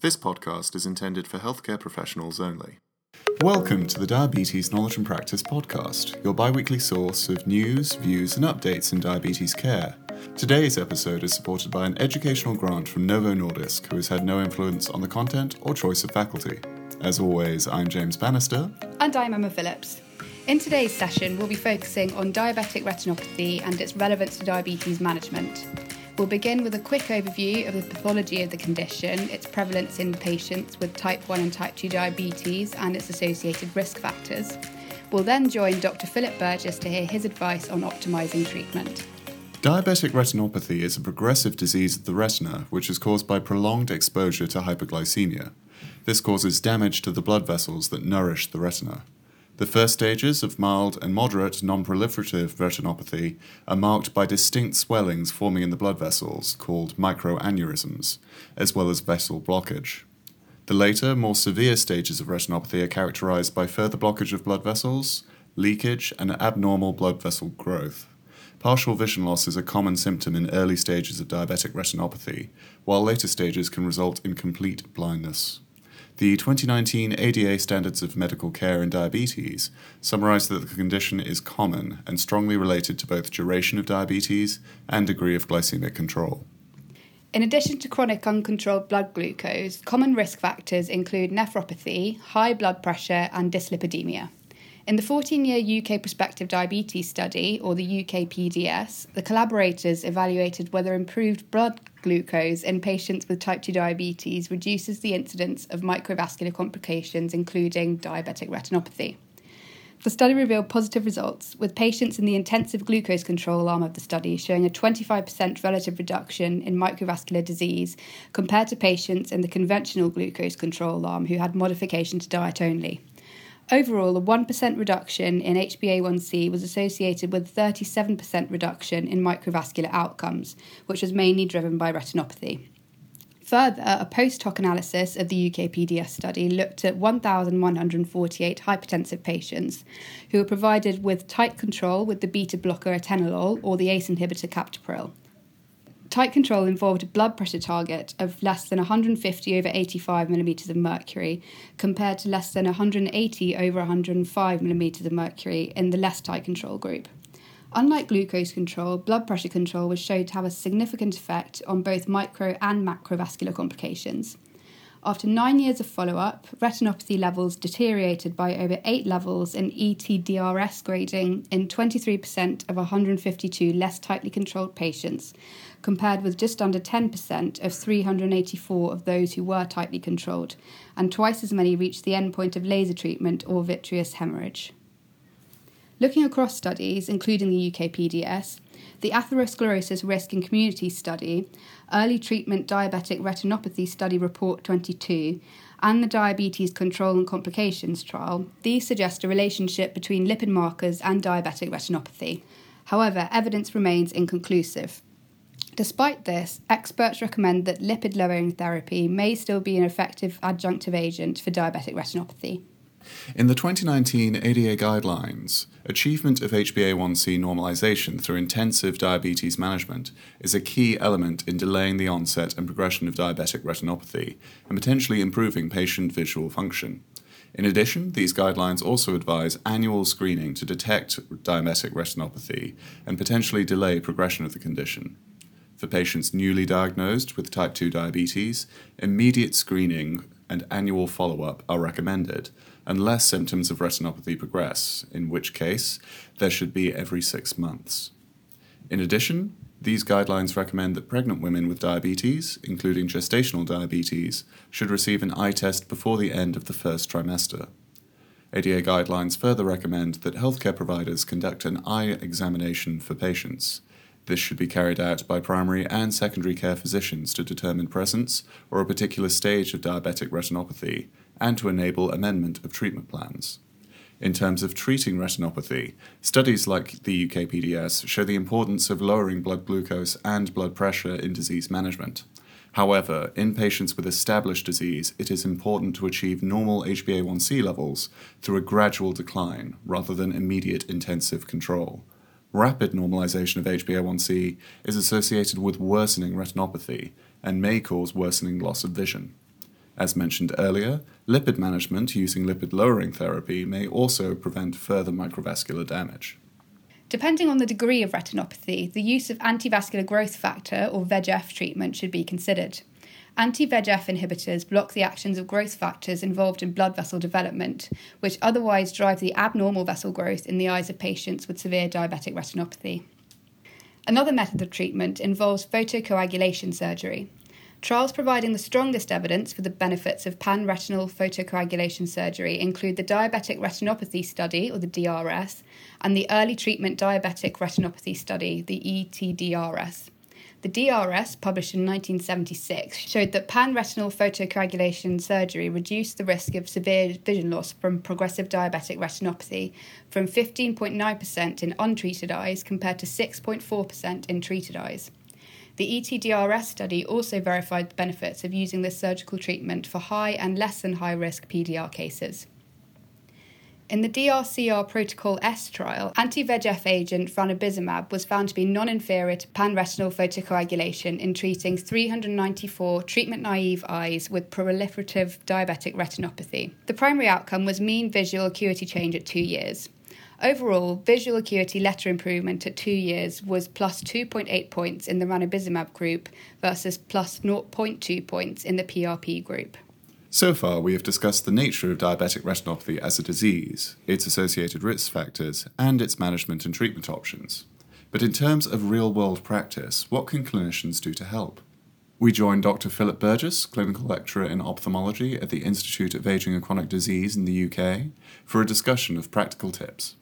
This podcast is intended for healthcare professionals only. Welcome to the Diabetes Knowledge and Practice podcast, your bi weekly source of news, views, and updates in diabetes care. Today's episode is supported by an educational grant from Novo Nordisk, who has had no influence on the content or choice of faculty. As always, I'm James Bannister. And I'm Emma Phillips. In today's session, we'll be focusing on diabetic retinopathy and its relevance to diabetes management. We'll begin with a quick overview of the pathology of the condition, its prevalence in patients with type 1 and type 2 diabetes, and its associated risk factors. We'll then join Dr. Philip Burgess to hear his advice on optimising treatment. Diabetic retinopathy is a progressive disease of the retina which is caused by prolonged exposure to hyperglycemia. This causes damage to the blood vessels that nourish the retina. The first stages of mild and moderate non-proliferative retinopathy are marked by distinct swellings forming in the blood vessels, called microaneurysms, as well as vessel blockage. The later, more severe stages of retinopathy are characterized by further blockage of blood vessels, leakage, and abnormal blood vessel growth. Partial vision loss is a common symptom in early stages of diabetic retinopathy, while later stages can result in complete blindness. The 2019 ADA Standards of Medical Care in Diabetes summarize that the condition is common and strongly related to both duration of diabetes and degree of glycemic control. In addition to chronic uncontrolled blood glucose, common risk factors include nephropathy, high blood pressure, and dyslipidemia. In the 14 year UK Prospective Diabetes Study, or the UK PDS, the collaborators evaluated whether improved blood glucose in patients with type 2 diabetes reduces the incidence of microvascular complications, including diabetic retinopathy. The study revealed positive results, with patients in the intensive glucose control arm of the study showing a 25% relative reduction in microvascular disease compared to patients in the conventional glucose control arm who had modification to diet only. Overall, a 1% reduction in HbA1c was associated with 37% reduction in microvascular outcomes, which was mainly driven by retinopathy. Further, a post hoc analysis of the UK PDS study looked at 1,148 hypertensive patients who were provided with tight control with the beta blocker atenolol or the ACE inhibitor captopril. Tight control involved a blood pressure target of less than 150 over 85 millimeters of mercury, compared to less than 180 over 105 millimeters of mercury in the less tight control group. Unlike glucose control, blood pressure control was shown to have a significant effect on both micro and macrovascular complications. After nine years of follow up, retinopathy levels deteriorated by over eight levels in ETDRS grading in 23% of 152 less tightly controlled patients, compared with just under 10% of 384 of those who were tightly controlled, and twice as many reached the endpoint of laser treatment or vitreous hemorrhage. Looking across studies, including the UK PDS, the Atherosclerosis Risk in Community Study, Early Treatment Diabetic Retinopathy Study Report 22, and the Diabetes Control and Complications trial, these suggest a relationship between lipid markers and diabetic retinopathy. However, evidence remains inconclusive. Despite this, experts recommend that lipid lowering therapy may still be an effective adjunctive agent for diabetic retinopathy. In the 2019 ADA guidelines, achievement of HbA1c normalization through intensive diabetes management is a key element in delaying the onset and progression of diabetic retinopathy and potentially improving patient visual function. In addition, these guidelines also advise annual screening to detect diabetic retinopathy and potentially delay progression of the condition. For patients newly diagnosed with type 2 diabetes, immediate screening and annual follow up are recommended unless symptoms of retinopathy progress, in which case there should be every six months. In addition, these guidelines recommend that pregnant women with diabetes, including gestational diabetes, should receive an eye test before the end of the first trimester. ADA guidelines further recommend that healthcare providers conduct an eye examination for patients, this should be carried out by primary and secondary care physicians to determine presence or a particular stage of diabetic retinopathy and to enable amendment of treatment plans. In terms of treating retinopathy, studies like the UK PDS show the importance of lowering blood glucose and blood pressure in disease management. However, in patients with established disease, it is important to achieve normal HbA1c levels through a gradual decline rather than immediate intensive control. Rapid normalization of HbA1c is associated with worsening retinopathy and may cause worsening loss of vision. As mentioned earlier, lipid management using lipid lowering therapy may also prevent further microvascular damage. Depending on the degree of retinopathy, the use of antivascular growth factor or VEGF treatment should be considered. Anti VEGF inhibitors block the actions of growth factors involved in blood vessel development, which otherwise drive the abnormal vessel growth in the eyes of patients with severe diabetic retinopathy. Another method of treatment involves photocoagulation surgery. Trials providing the strongest evidence for the benefits of pan-retinal photocoagulation surgery include the Diabetic Retinopathy Study, or the DRS, and the Early Treatment Diabetic Retinopathy Study, the ETDRS. The DRS, published in 1976, showed that pan-retinal photocoagulation surgery reduced the risk of severe vision loss from progressive diabetic retinopathy from 15.9% in untreated eyes compared to 6.4% in treated eyes. The ETDRS study also verified the benefits of using this surgical treatment for high and less than high risk PDR cases. In the DRCR Protocol S trial, anti VEGF agent ranibizumab was found to be non inferior to panretinal photocoagulation in treating 394 treatment naive eyes with proliferative diabetic retinopathy. The primary outcome was mean visual acuity change at two years. Overall, visual acuity letter improvement at two years was plus 2.8 points in the ranibizumab group versus plus 0.2 points in the PRP group. So far, we have discussed the nature of diabetic retinopathy as a disease, its associated risk factors, and its management and treatment options. But in terms of real world practice, what can clinicians do to help? We join Dr. Philip Burgess, clinical lecturer in ophthalmology at the Institute of Aging and Chronic Disease in the UK, for a discussion of practical tips.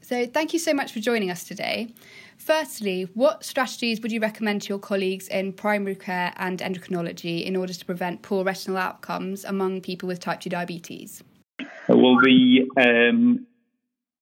So, thank you so much for joining us today. Firstly, what strategies would you recommend to your colleagues in primary care and endocrinology in order to prevent poor retinal outcomes among people with type 2 diabetes? Well, the, um,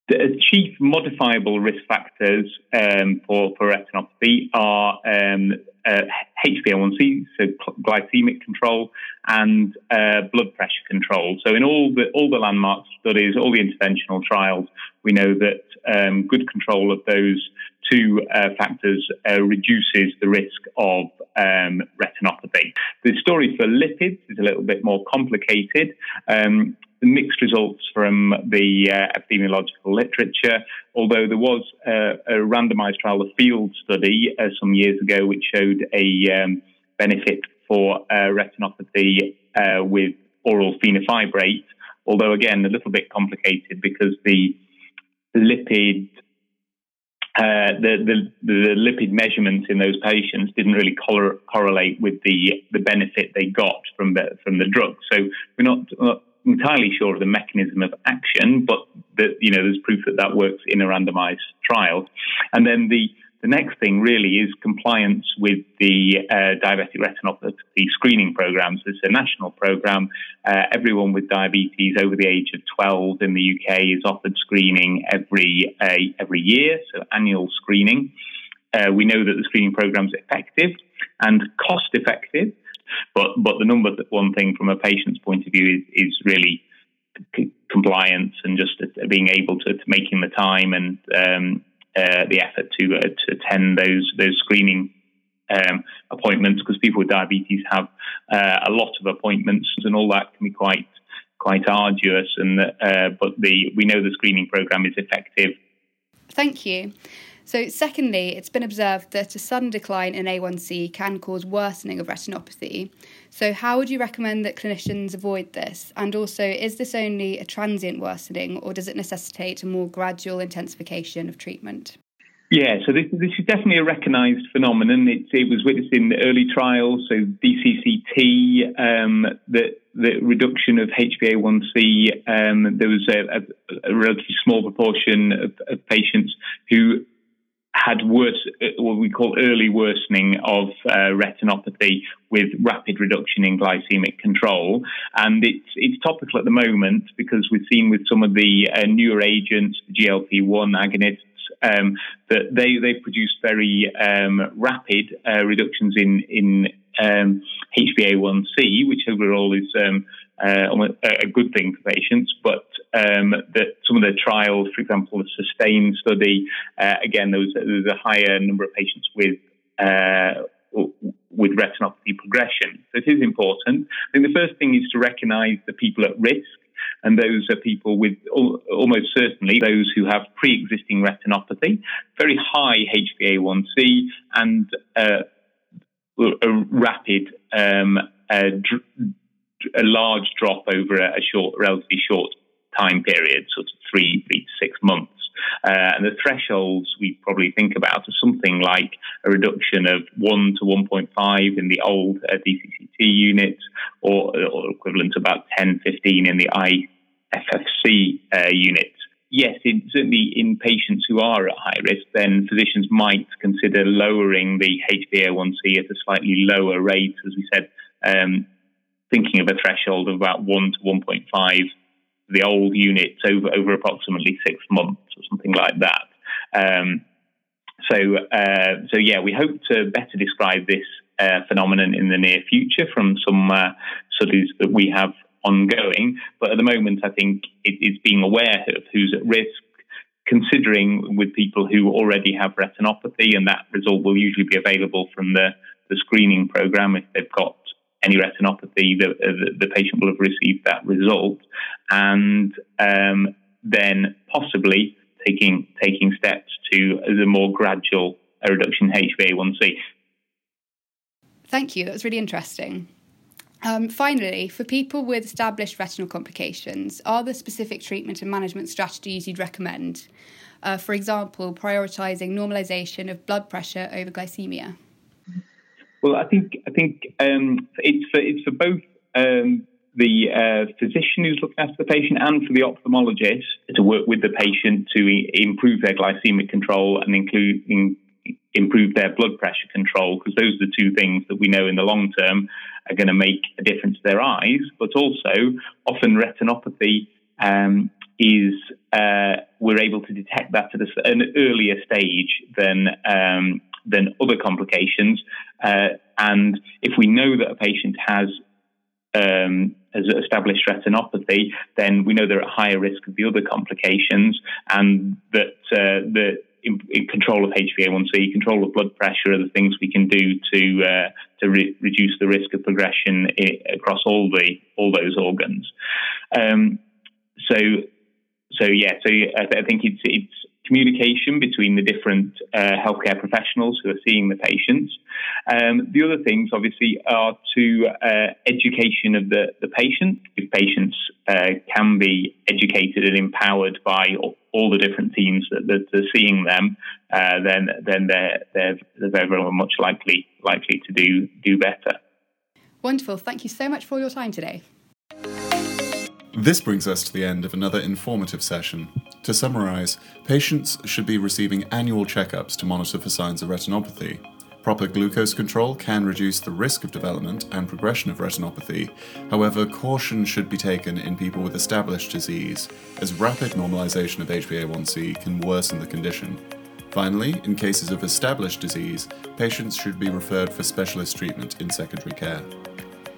the chief modifiable risk factors um, for, for retinopathy are um, uh, HbA1c, so glycemic control, and uh, blood pressure control. So in all the all the landmark studies, all the interventional trials, we know that um, good control of those two uh, factors uh, reduces the risk of um, retinopathy. The story for lipids is a little bit more complicated. Um, mixed results from the uh, epidemiological literature, although there was a, a randomized trial, a field study uh, some years ago, which showed a um, benefit for uh, retinopathy uh, with oral fenofibrate, although again, a little bit complicated because the lipid uh, the, the, the, lipid measurements in those patients didn't really correlate with the, the benefit they got from the, from the drug. So we're not entirely sure of the mechanism of action, but the, you know there's proof that that works in a randomized trial. And then the the next thing really is compliance with the uh, diabetic retinopathy screening programs. It's a national program. Uh, everyone with diabetes over the age of 12 in the UK is offered screening every uh, every year, so annual screening. Uh, we know that the screening program is effective and cost effective. But but the number one thing from a patient's point of view is, is really c- compliance and just being able to, to making the time and um, uh, the effort to uh, to attend those those screening um, appointments because people with diabetes have uh, a lot of appointments and all that can be quite quite arduous and uh, but the we know the screening program is effective. Thank you. So, secondly, it's been observed that a sudden decline in A1C can cause worsening of retinopathy. So, how would you recommend that clinicians avoid this? And also, is this only a transient worsening or does it necessitate a more gradual intensification of treatment? Yeah, so this, this is definitely a recognised phenomenon. It, it was witnessed in the early trials, so DCCT, um, the, the reduction of HbA1c. Um, there was a, a, a, relatively small proportion of, of patients who had worse, uh, what we call early worsening of uh, retinopathy with rapid reduction in glycemic control. And it's, it's topical at the moment because we've seen with some of the uh, newer agents, GLP-1 agonists, um, that they, they produce very um, rapid uh, reductions in, in um, HbA1c, which overall is um, uh, a good thing for patients, but um, that some of the trials, for example, the SUSTAIN study, uh, again, there was, there was, a higher number of patients with uh, with retinopathy progression. So it is important. I think the first thing is to recognise the people at risk, and those are people with almost certainly those who have pre-existing retinopathy, very high HbA1c, and uh, a rapid, um, a, a, large drop over a short, relatively short time period, sort of three, three to six months. Uh, and the thresholds we probably think about are something like a reduction of 1 to 1.5 in the old uh, DCCT unit, or, or, equivalent to about 10, 15 in the IFCC uh. Yes, in, certainly in patients who are at high risk, then physicians might consider lowering the HbA1c at a slightly lower rate, as we said, um, thinking of a threshold of about 1 to 1.5 the old units over over approximately six months or something like that. Um, so uh, so yeah, we hope to better describe this uh, phenomenon in the near future from some uh, studies that we have ongoing. But at the moment, I think it is being aware of who's at risk. Considering with people who already have retinopathy, and that result will usually be available from the, the screening program if they've got any retinopathy, the, the, the patient will have received that result, and um, then possibly taking taking steps to the more gradual reduction in HbA1c. Thank you. That was really interesting. Um, finally, for people with established retinal complications, are there specific treatment and management strategies you'd recommend? Uh, for example, prioritising normalisation of blood pressure over glycemia. Well, I think I think um, it's for it's for both um, the uh, physician who's looking after the patient and for the ophthalmologist to work with the patient to improve their glycemic control and include in, improve their blood pressure control because those are the two things that we know in the long term are going to make a difference to their eyes. But also, often retinopathy um, is uh, we're able to detect that at an earlier stage than um, than other complications. Uh, and if we know that a patient has um, has established retinopathy, then we know they're at higher risk of the other complications, and that uh, the in, in control of HbA1c, control of blood pressure are the things we can do to uh, to re- reduce the risk of progression I- across all the all those organs. Um, so so yeah, so I, th- I think it's it's communication between the different uh, healthcare professionals who are seeing the patients. Um, the other things, obviously, are to uh, education of the, the patient. If patients uh, can be educated and empowered by all the different teams that, that are seeing them, uh, then then they're, they're, they're very, very much likely likely to do do better. Wonderful. Thank you so much for your time today. This brings us to the end of another informative session. To summarise, patients should be receiving annual checkups to monitor for signs of retinopathy. Proper glucose control can reduce the risk of development and progression of retinopathy. However, caution should be taken in people with established disease, as rapid normalization of HbA1c can worsen the condition. Finally, in cases of established disease, patients should be referred for specialist treatment in secondary care.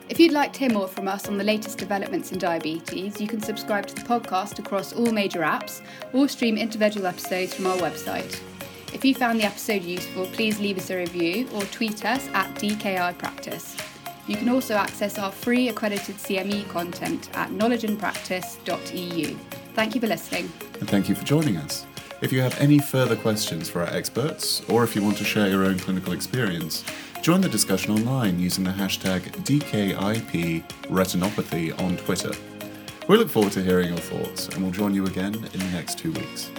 If you'd like to hear more from us on the latest developments in diabetes, you can subscribe to the podcast across all major apps or stream individual episodes from our website. If you found the episode useful, please leave us a review or tweet us at DKI Practice. You can also access our free accredited CME content at knowledgeandpractice.eu. Thank you for listening. And thank you for joining us. If you have any further questions for our experts, or if you want to share your own clinical experience, Join the discussion online using the hashtag DKIPretinopathy on Twitter. We look forward to hearing your thoughts and we'll join you again in the next two weeks.